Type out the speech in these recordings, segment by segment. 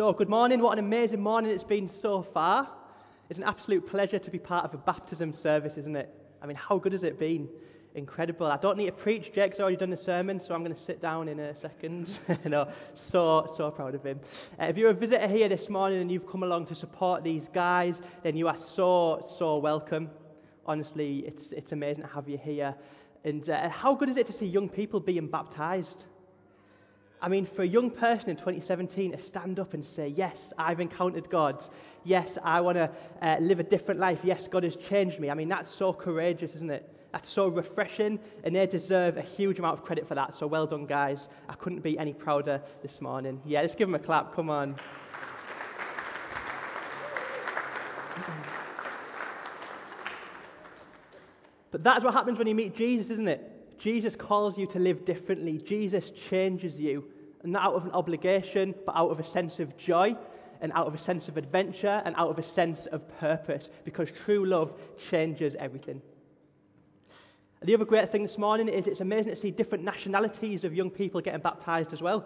So, good morning. What an amazing morning it's been so far. It's an absolute pleasure to be part of a baptism service, isn't it? I mean, how good has it been? Incredible. I don't need to preach. Jake's already done the sermon, so I'm going to sit down in a second. no, so, so proud of him. Uh, if you're a visitor here this morning and you've come along to support these guys, then you are so, so welcome. Honestly, it's, it's amazing to have you here. And uh, how good is it to see young people being baptized? I mean, for a young person in 2017 to stand up and say, Yes, I've encountered God. Yes, I want to uh, live a different life. Yes, God has changed me. I mean, that's so courageous, isn't it? That's so refreshing, and they deserve a huge amount of credit for that. So well done, guys. I couldn't be any prouder this morning. Yeah, let's give them a clap. Come on. But that's what happens when you meet Jesus, isn't it? Jesus calls you to live differently. Jesus changes you, and not out of an obligation, but out of a sense of joy, and out of a sense of adventure, and out of a sense of purpose, because true love changes everything. And the other great thing this morning is it's amazing to see different nationalities of young people getting baptized as well.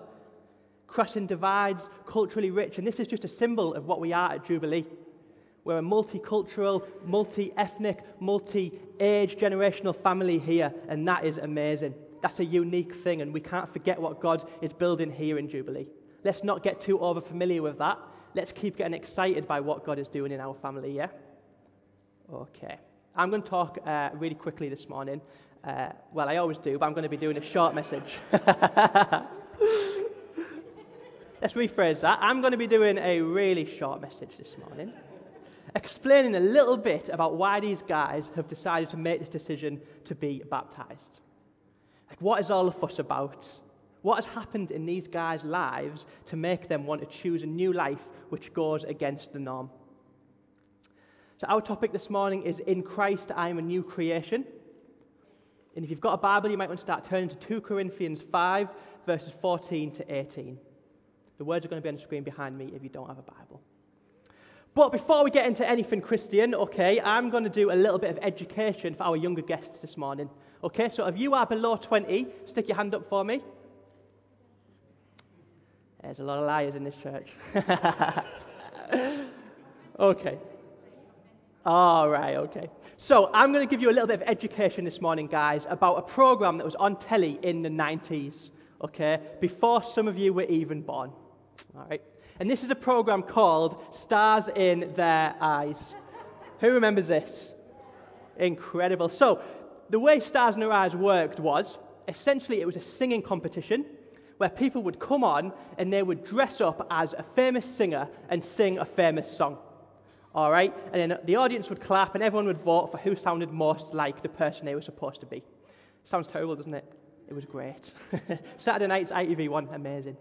Crossing divides, culturally rich, and this is just a symbol of what we are at Jubilee. We're a multicultural, multi ethnic, multi age generational family here, and that is amazing. That's a unique thing, and we can't forget what God is building here in Jubilee. Let's not get too over familiar with that. Let's keep getting excited by what God is doing in our family, yeah? Okay. I'm going to talk uh, really quickly this morning. Uh, well, I always do, but I'm going to be doing a short message. Let's rephrase that. I'm going to be doing a really short message this morning explaining a little bit about why these guys have decided to make this decision to be baptized. Like, what is all the fuss about? What has happened in these guys' lives to make them want to choose a new life which goes against the norm? So, our topic this morning is In Christ I am a new creation. And if you've got a Bible, you might want to start turning to 2 Corinthians 5, verses 14 to 18. The words are going to be on the screen behind me if you don't have a Bible. But before we get into anything Christian, okay, I'm going to do a little bit of education for our younger guests this morning. Okay, so if you are below 20, stick your hand up for me. There's a lot of liars in this church. okay. All right, okay. So I'm going to give you a little bit of education this morning, guys, about a program that was on telly in the 90s, okay, before some of you were even born. All right. And this is a program called Stars in Their Eyes. Who remembers this? Incredible. So, the way Stars in Their Eyes worked was essentially it was a singing competition where people would come on and they would dress up as a famous singer and sing a famous song. All right? And then the audience would clap and everyone would vote for who sounded most like the person they were supposed to be. Sounds terrible, doesn't it? It was great. Saturday nights, ITV1, amazing.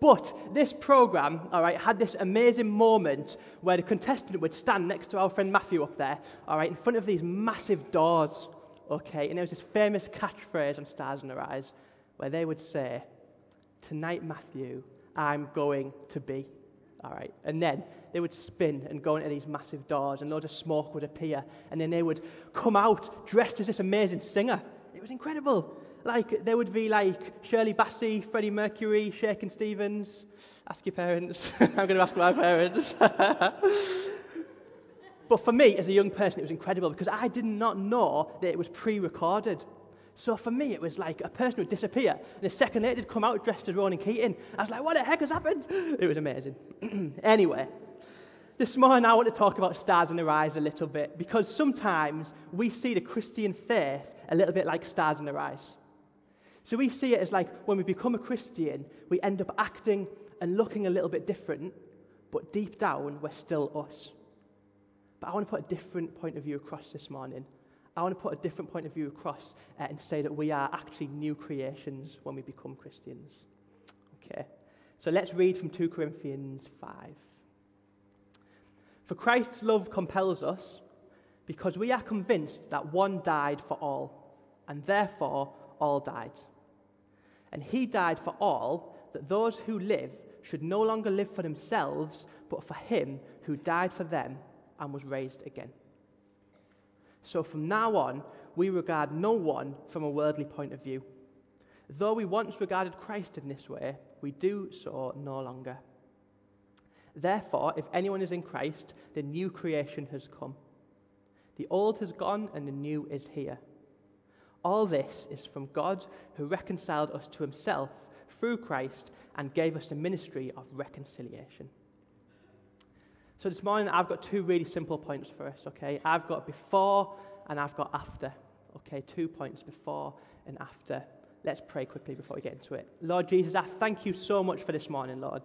But this program, all right, had this amazing moment where the contestant would stand next to our friend Matthew up there, all right, in front of these massive doors, okay, and there was this famous catchphrase on Stars in Their Eyes where they would say, Tonight, Matthew, I'm going to be. All right, and then they would spin and go into these massive doors, and loads of smoke would appear, and then they would come out dressed as this amazing singer. It was incredible. Like, there would be like Shirley Bassey, Freddie Mercury, Shakin' Stevens. Ask your parents. I'm going to ask my parents. but for me, as a young person, it was incredible because I did not know that it was pre recorded. So for me, it was like a person would disappear, and the second later they'd come out dressed as Ronan Keating. I was like, what the heck has happened? It was amazing. anyway, this morning I want to talk about stars in their eyes a little bit because sometimes we see the Christian faith a little bit like stars in their eyes. So we see it as like when we become a Christian, we end up acting and looking a little bit different, but deep down, we're still us. But I want to put a different point of view across this morning. I want to put a different point of view across uh, and say that we are actually new creations when we become Christians. Okay, so let's read from 2 Corinthians 5. For Christ's love compels us because we are convinced that one died for all, and therefore all died. And he died for all, that those who live should no longer live for themselves, but for him who died for them and was raised again. So from now on, we regard no one from a worldly point of view. Though we once regarded Christ in this way, we do so no longer. Therefore, if anyone is in Christ, the new creation has come. The old has gone and the new is here. All this is from God who reconciled us to himself through Christ and gave us the ministry of reconciliation. So this morning I've got two really simple points for us, okay? I've got before and I've got after. Okay, two points before and after. Let's pray quickly before we get into it. Lord Jesus, I thank you so much for this morning, Lord.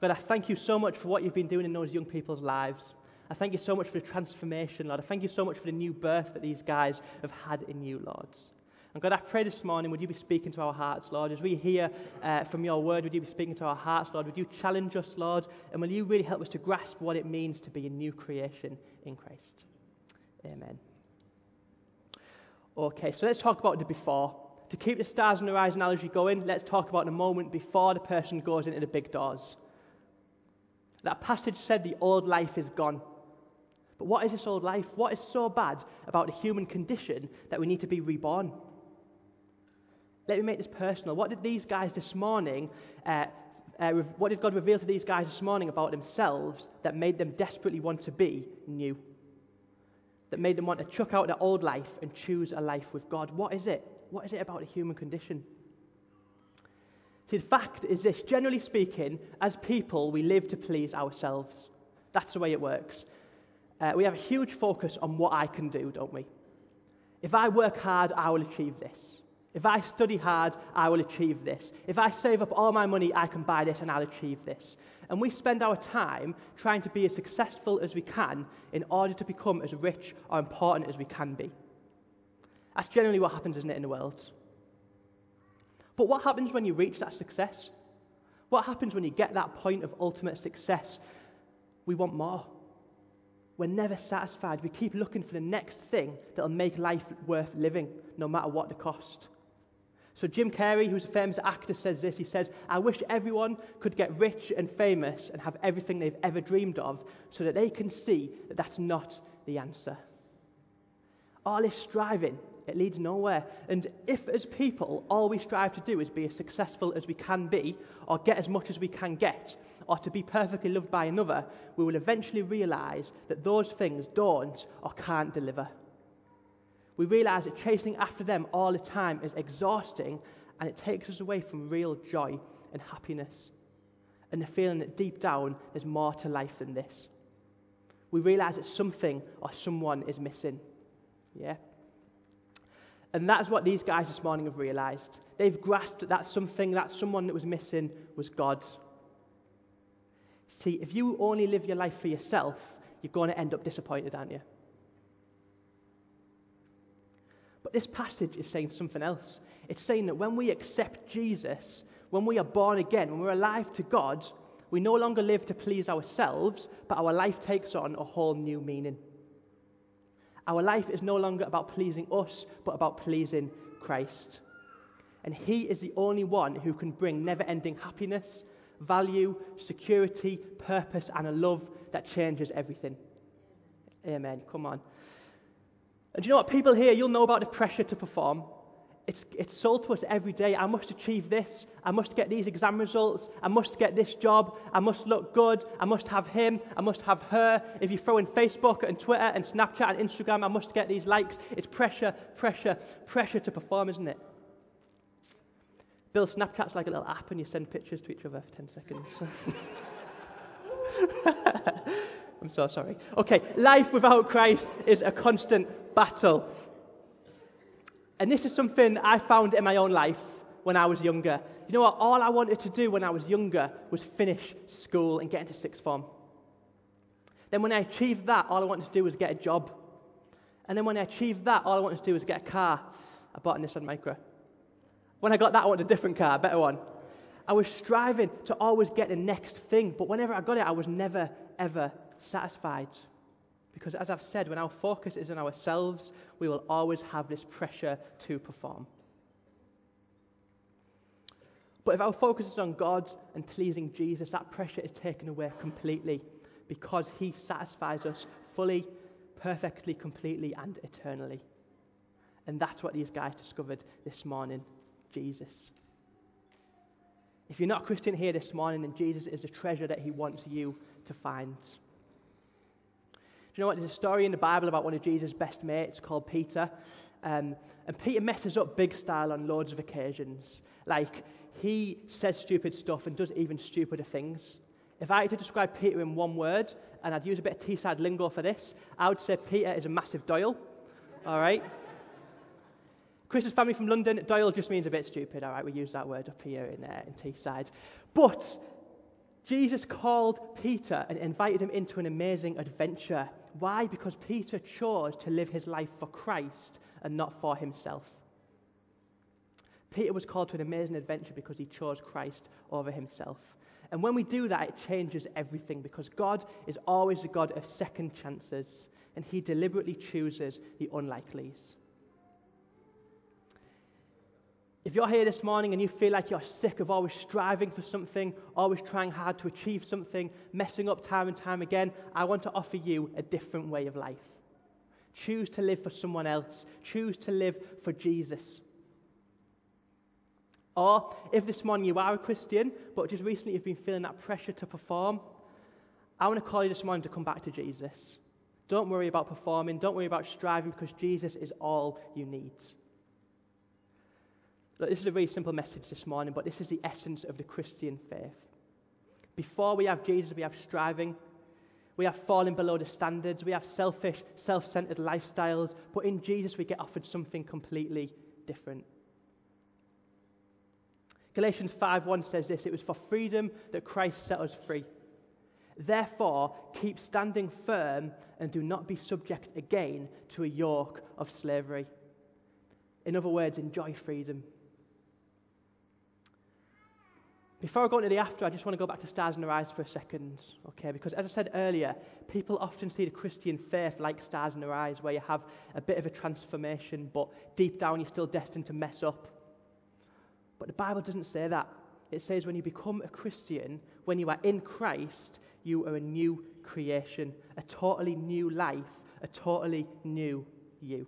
God, I thank you so much for what you've been doing in those young people's lives. I thank you so much for the transformation, Lord. I thank you so much for the new birth that these guys have had in you, Lord. And God, I pray this morning, would you be speaking to our hearts, Lord? As we hear uh, from your word, would you be speaking to our hearts, Lord? Would you challenge us, Lord? And will you really help us to grasp what it means to be a new creation in Christ? Amen. Okay, so let's talk about the before. To keep the stars in their eyes analogy going, let's talk about the moment before the person goes into the big doors. That passage said the old life is gone. But what is this old life? What is so bad about the human condition that we need to be reborn? Let me make this personal. What did these guys this morning, uh, uh, what did God reveal to these guys this morning about themselves that made them desperately want to be new? That made them want to chuck out their old life and choose a life with God? What is it? What is it about the human condition? See, the fact is this generally speaking, as people, we live to please ourselves. That's the way it works. Uh, we have a huge focus on what I can do, don't we? If I work hard, I will achieve this. If I study hard, I will achieve this. If I save up all my money, I can buy this and I'll achieve this. And we spend our time trying to be as successful as we can in order to become as rich or important as we can be. That's generally what happens, isn't it, in the world? But what happens when you reach that success? What happens when you get that point of ultimate success? We want more. We're never satisfied. We keep looking for the next thing that'll make life worth living, no matter what the cost. So, Jim Carrey, who's a famous actor, says this. He says, I wish everyone could get rich and famous and have everything they've ever dreamed of so that they can see that that's not the answer. All this striving it leads nowhere. And if, as people, all we strive to do is be as successful as we can be, or get as much as we can get, or to be perfectly loved by another, we will eventually realize that those things don't or can't deliver. We realize that chasing after them all the time is exhausting and it takes us away from real joy and happiness and the feeling that deep down there's more to life than this. We realize that something or someone is missing. Yeah? And that's what these guys this morning have realized. They've grasped that something, that someone that was missing was God. See, if you only live your life for yourself, you're going to end up disappointed, aren't you? But this passage is saying something else. It's saying that when we accept Jesus, when we are born again, when we're alive to God, we no longer live to please ourselves, but our life takes on a whole new meaning. Our life is no longer about pleasing us, but about pleasing Christ. And He is the only one who can bring never ending happiness, value, security, purpose, and a love that changes everything. Amen. Come on. And do you know what? People here, you'll know about the pressure to perform. It's, it's sold to us every day. I must achieve this. I must get these exam results. I must get this job. I must look good. I must have him. I must have her. If you throw in Facebook and Twitter and Snapchat and Instagram, I must get these likes. It's pressure, pressure, pressure to perform, isn't it? Bill, Snapchat's like a little app and you send pictures to each other for 10 seconds. I'm so sorry. Okay, life without Christ is a constant battle. And this is something I found in my own life when I was younger. You know what? All I wanted to do when I was younger was finish school and get into sixth form. Then when I achieved that, all I wanted to do was get a job. And then when I achieved that, all I wanted to do was get a car. I bought a Nissan Micra. When I got that, I wanted a different car, a better one. I was striving to always get the next thing, but whenever I got it, I was never, ever satisfied. Because as I've said, when our focus is on ourselves, we will always have this pressure to perform. But if our focus is on God and pleasing Jesus, that pressure is taken away completely because He satisfies us fully, perfectly, completely, and eternally. And that's what these guys discovered this morning Jesus. If you're not a Christian here this morning, then Jesus is the treasure that he wants you to find. Do you know what? There's a story in the Bible about one of Jesus' best mates called Peter. Um, and Peter messes up big style on loads of occasions. Like, he says stupid stuff and does even stupider things. If I had to describe Peter in one word, and I'd use a bit of Teesside lingo for this, I would say Peter is a massive Doyle. All right? Chris's family from London, Doyle just means a bit stupid. All right, we use that word up here in, uh, in Teesside. But Jesus called Peter and invited him into an amazing adventure. Why? Because Peter chose to live his life for Christ and not for himself. Peter was called to an amazing adventure because he chose Christ over himself. And when we do that, it changes everything because God is always a God of second chances and he deliberately chooses the unlikelies. If you're here this morning and you feel like you're sick of always striving for something, always trying hard to achieve something, messing up time and time again, I want to offer you a different way of life. Choose to live for someone else. Choose to live for Jesus. Or if this morning you are a Christian, but just recently you've been feeling that pressure to perform, I want to call you this morning to come back to Jesus. Don't worry about performing, don't worry about striving, because Jesus is all you need. Look, this is a very simple message this morning, but this is the essence of the Christian faith. Before we have Jesus, we have striving. We have fallen below the standards. We have selfish, self centered lifestyles. But in Jesus, we get offered something completely different. Galatians 5:1 says this, it was for freedom that Christ set us free. Therefore, keep standing firm and do not be subject again to a yoke of slavery. In other words, enjoy freedom. Before I go into the after, I just want to go back to stars in their eyes for a second, okay? Because as I said earlier, people often see the Christian faith like stars in their eyes, where you have a bit of a transformation, but deep down you're still destined to mess up. But the Bible doesn't say that. It says when you become a Christian, when you are in Christ, you are a new creation, a totally new life, a totally new you.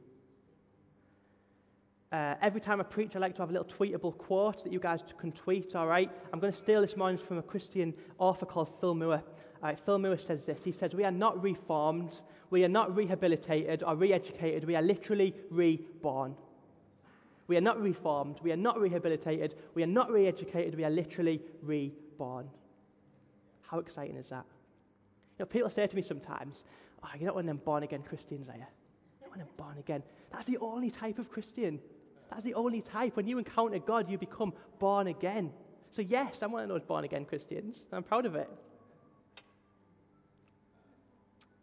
Uh, every time I preach, I like to have a little tweetable quote that you guys can tweet, all right? I'm going to steal this morning from a Christian author called Phil Moore. All right, Phil Moore says this. He says, We are not reformed, we are not rehabilitated or re educated, we are literally reborn. We are not reformed, we are not rehabilitated, we are not re educated, we are literally reborn. How exciting is that? You know, people say to me sometimes, Oh, you're not one of them born again Christians, are you? Of them born again. That's the only type of Christian. That's the only type. When you encounter God, you become born again. So, yes, I'm one of those born again Christians. I'm proud of it.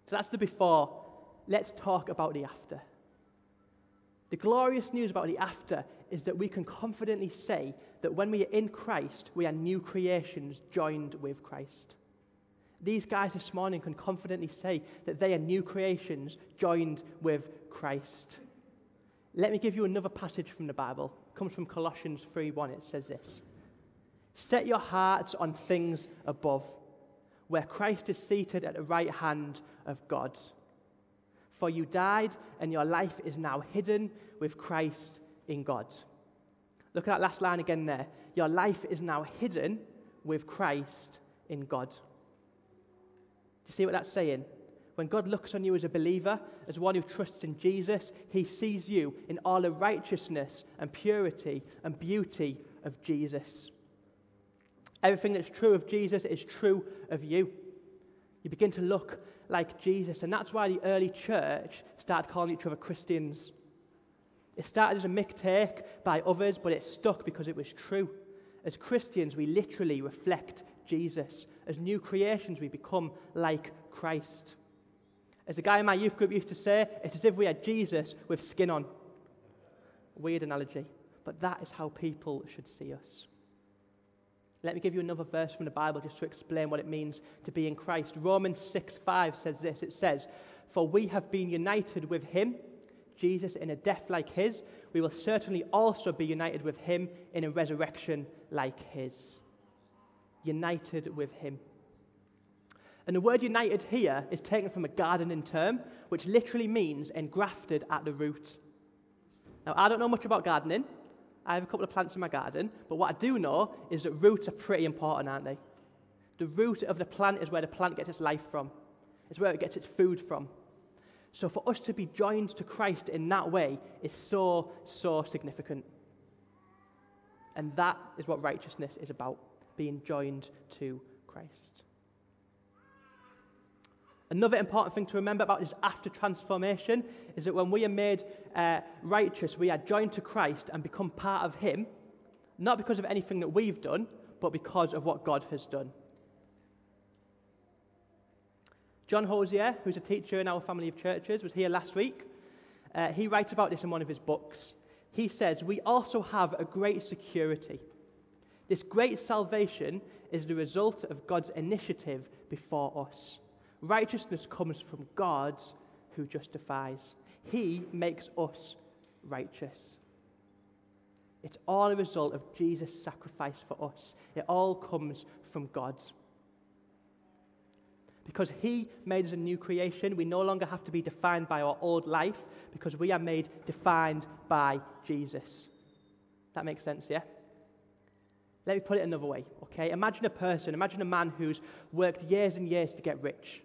So, that's the before. Let's talk about the after. The glorious news about the after is that we can confidently say that when we are in Christ, we are new creations joined with Christ. These guys this morning can confidently say that they are new creations joined with Christ. Let me give you another passage from the Bible. It comes from Colossians 3:1. It says this: Set your hearts on things above, where Christ is seated at the right hand of God. For you died, and your life is now hidden with Christ in God. Look at that last line again there. Your life is now hidden with Christ in God. Do you see what that's saying? When God looks on you as a believer, as one who trusts in Jesus, he sees you in all the righteousness and purity and beauty of Jesus. Everything that's true of Jesus is true of you. You begin to look like Jesus, and that's why the early church started calling each other Christians. It started as a mistake by others, but it stuck because it was true. As Christians, we literally reflect Jesus. As new creations, we become like Christ. As a guy in my youth group used to say, it's as if we had Jesus with skin on. Weird analogy, but that is how people should see us. Let me give you another verse from the Bible just to explain what it means to be in Christ. Romans 6 5 says this it says, For we have been united with him, Jesus, in a death like his. We will certainly also be united with him in a resurrection like his. United with him. And the word united here is taken from a gardening term, which literally means engrafted at the root. Now, I don't know much about gardening, I have a couple of plants in my garden, but what I do know is that roots are pretty important, aren't they? The root of the plant is where the plant gets its life from, it's where it gets its food from. So for us to be joined to Christ in that way is so, so significant. And that is what righteousness is about being joined to Christ. Another important thing to remember about this after transformation is that when we are made uh, righteous, we are joined to Christ and become part of Him, not because of anything that we've done, but because of what God has done. John Hosier, who's a teacher in our family of churches, was here last week. Uh, he writes about this in one of his books. He says, We also have a great security. This great salvation is the result of God's initiative before us. Righteousness comes from God who justifies, He makes us righteous. It's all a result of Jesus' sacrifice for us. It all comes from God. Because He made us a new creation, we no longer have to be defined by our old life because we are made defined by Jesus. That makes sense, yeah? Let me put it another way, okay? Imagine a person, imagine a man who's worked years and years to get rich.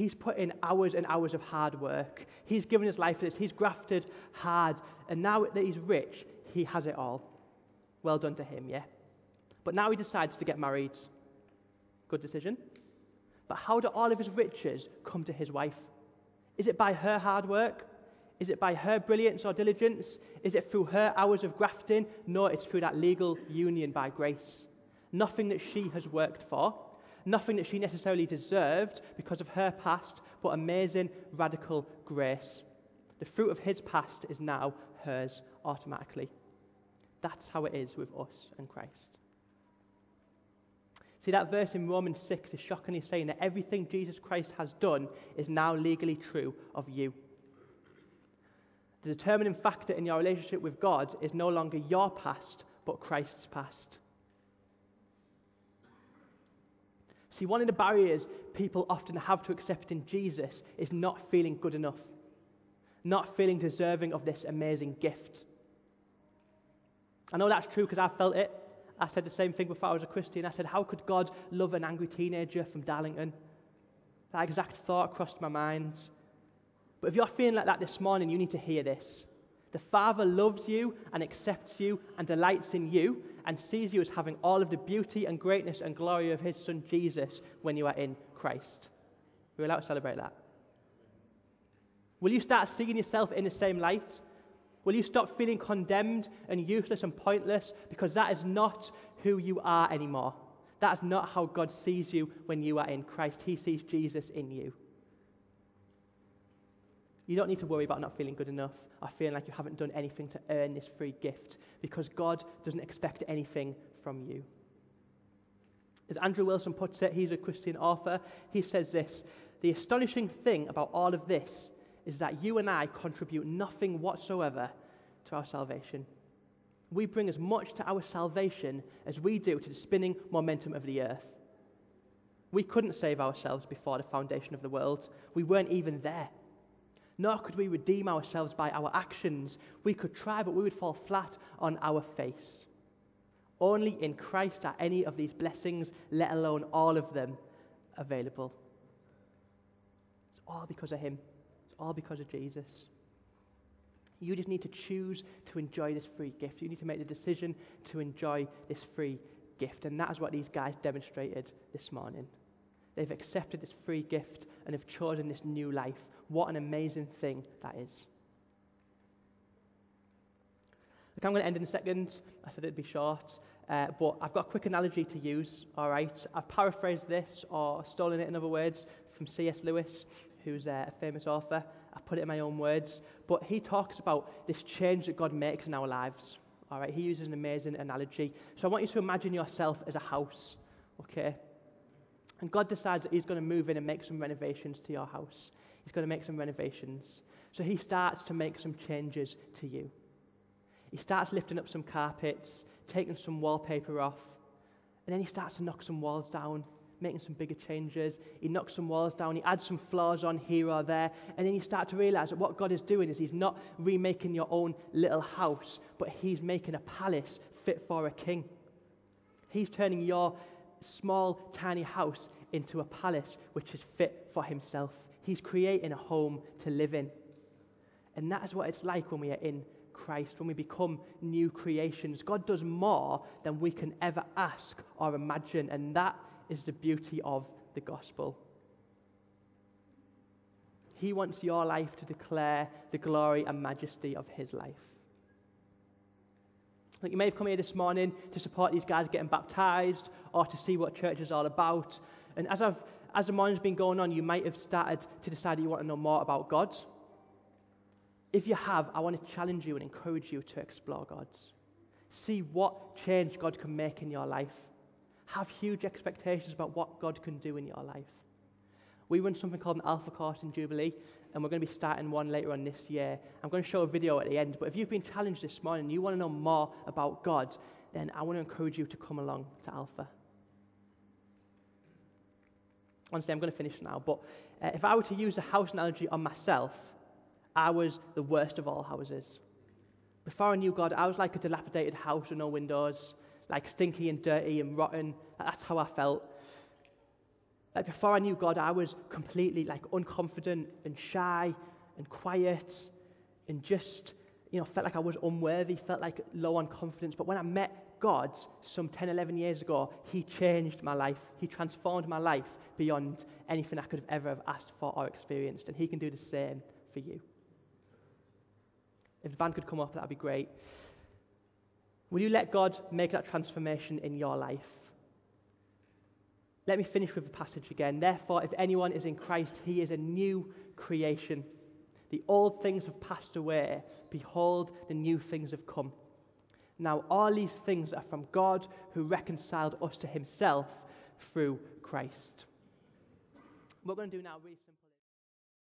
He's put in hours and hours of hard work. He's given his life for this. He's grafted hard. And now that he's rich, he has it all. Well done to him, yeah? But now he decides to get married. Good decision. But how do all of his riches come to his wife? Is it by her hard work? Is it by her brilliance or diligence? Is it through her hours of grafting? No, it's through that legal union by grace. Nothing that she has worked for, nothing that she necessarily deserved because of her past, but amazing, radical grace. The fruit of his past is now hers automatically. That's how it is with us and Christ. See, that verse in Romans 6 is shockingly saying that everything Jesus Christ has done is now legally true of you. The determining factor in your relationship with God is no longer your past, but Christ's past. See, one of the barriers people often have to accepting Jesus is not feeling good enough, not feeling deserving of this amazing gift. I know that's true because I felt it. I said the same thing before I was a Christian. I said, How could God love an angry teenager from Darlington? That exact thought crossed my mind. But if you're feeling like that this morning, you need to hear this. The Father loves you and accepts you and delights in you and sees you as having all of the beauty and greatness and glory of His Son Jesus when you are in Christ. We're allowed to celebrate that. Will you start seeing yourself in the same light? Will you stop feeling condemned and useless and pointless because that is not who you are anymore? That is not how God sees you when you are in Christ. He sees Jesus in you. You don't need to worry about not feeling good enough or feeling like you haven't done anything to earn this free gift because God doesn't expect anything from you. As Andrew Wilson puts it, he's a Christian author, he says this The astonishing thing about all of this is that you and I contribute nothing whatsoever to our salvation. We bring as much to our salvation as we do to the spinning momentum of the earth. We couldn't save ourselves before the foundation of the world. We weren't even there. Nor could we redeem ourselves by our actions. We could try, but we would fall flat on our face. Only in Christ are any of these blessings, let alone all of them, available. It's all because of Him it's all because of Jesus. You just need to choose to enjoy this free gift. You need to make the decision to enjoy this free gift. And that is what these guys demonstrated this morning. They've accepted this free gift and have chosen this new life. What an amazing thing that is. Look, I'm going to end in a second. I said it'd be short. Uh, but I've got a quick analogy to use, all right? I've paraphrased this or stolen it in other words from C.S. Lewis who's a famous author. I put it in my own words. But he talks about this change that God makes in our lives. All right, he uses an amazing analogy. So I want you to imagine yourself as a house, okay? And God decides that He's going to move in and make some renovations to your house. He's going to make some renovations. So He starts to make some changes to you. He starts lifting up some carpets, taking some wallpaper off, and then He starts to knock some walls down making some bigger changes. He knocks some walls down, he adds some floors on here or there, and then you start to realize that what God is doing is He's not remaking your own little house, but He's making a palace fit for a king. He's turning your small, tiny house into a palace which is fit for Himself. He's creating a home to live in. And that is what it's like when we are in Christ, when we become new creations. God does more than we can ever ask or imagine, and that is the beauty of the gospel. He wants your life to declare the glory and majesty of His life. Like you may have come here this morning to support these guys getting baptized or to see what church is all about. And as, I've, as the morning's been going on, you might have started to decide you want to know more about God. If you have, I want to challenge you and encourage you to explore God. See what change God can make in your life. Have huge expectations about what God can do in your life. We run something called an Alpha course in Jubilee, and we're going to be starting one later on this year. I'm going to show a video at the end, but if you've been challenged this morning and you want to know more about God, then I want to encourage you to come along to Alpha. Honestly, I'm going to finish now, but uh, if I were to use a house analogy on myself, I was the worst of all houses. Before I knew God, I was like a dilapidated house with no windows, like stinky and dirty and rotten. That's how I felt. Like before I knew God, I was completely like unconfident and shy and quiet and just, you know, felt like I was unworthy, felt like low on confidence. But when I met God some 10, 11 years ago, He changed my life. He transformed my life beyond anything I could have ever have asked for or experienced. And He can do the same for you. If the band could come up, that would be great. Will you let God make that transformation in your life? Let me finish with the passage again. Therefore, if anyone is in Christ, he is a new creation. The old things have passed away. Behold, the new things have come. Now, all these things are from God who reconciled us to himself through Christ. What we're going to do now.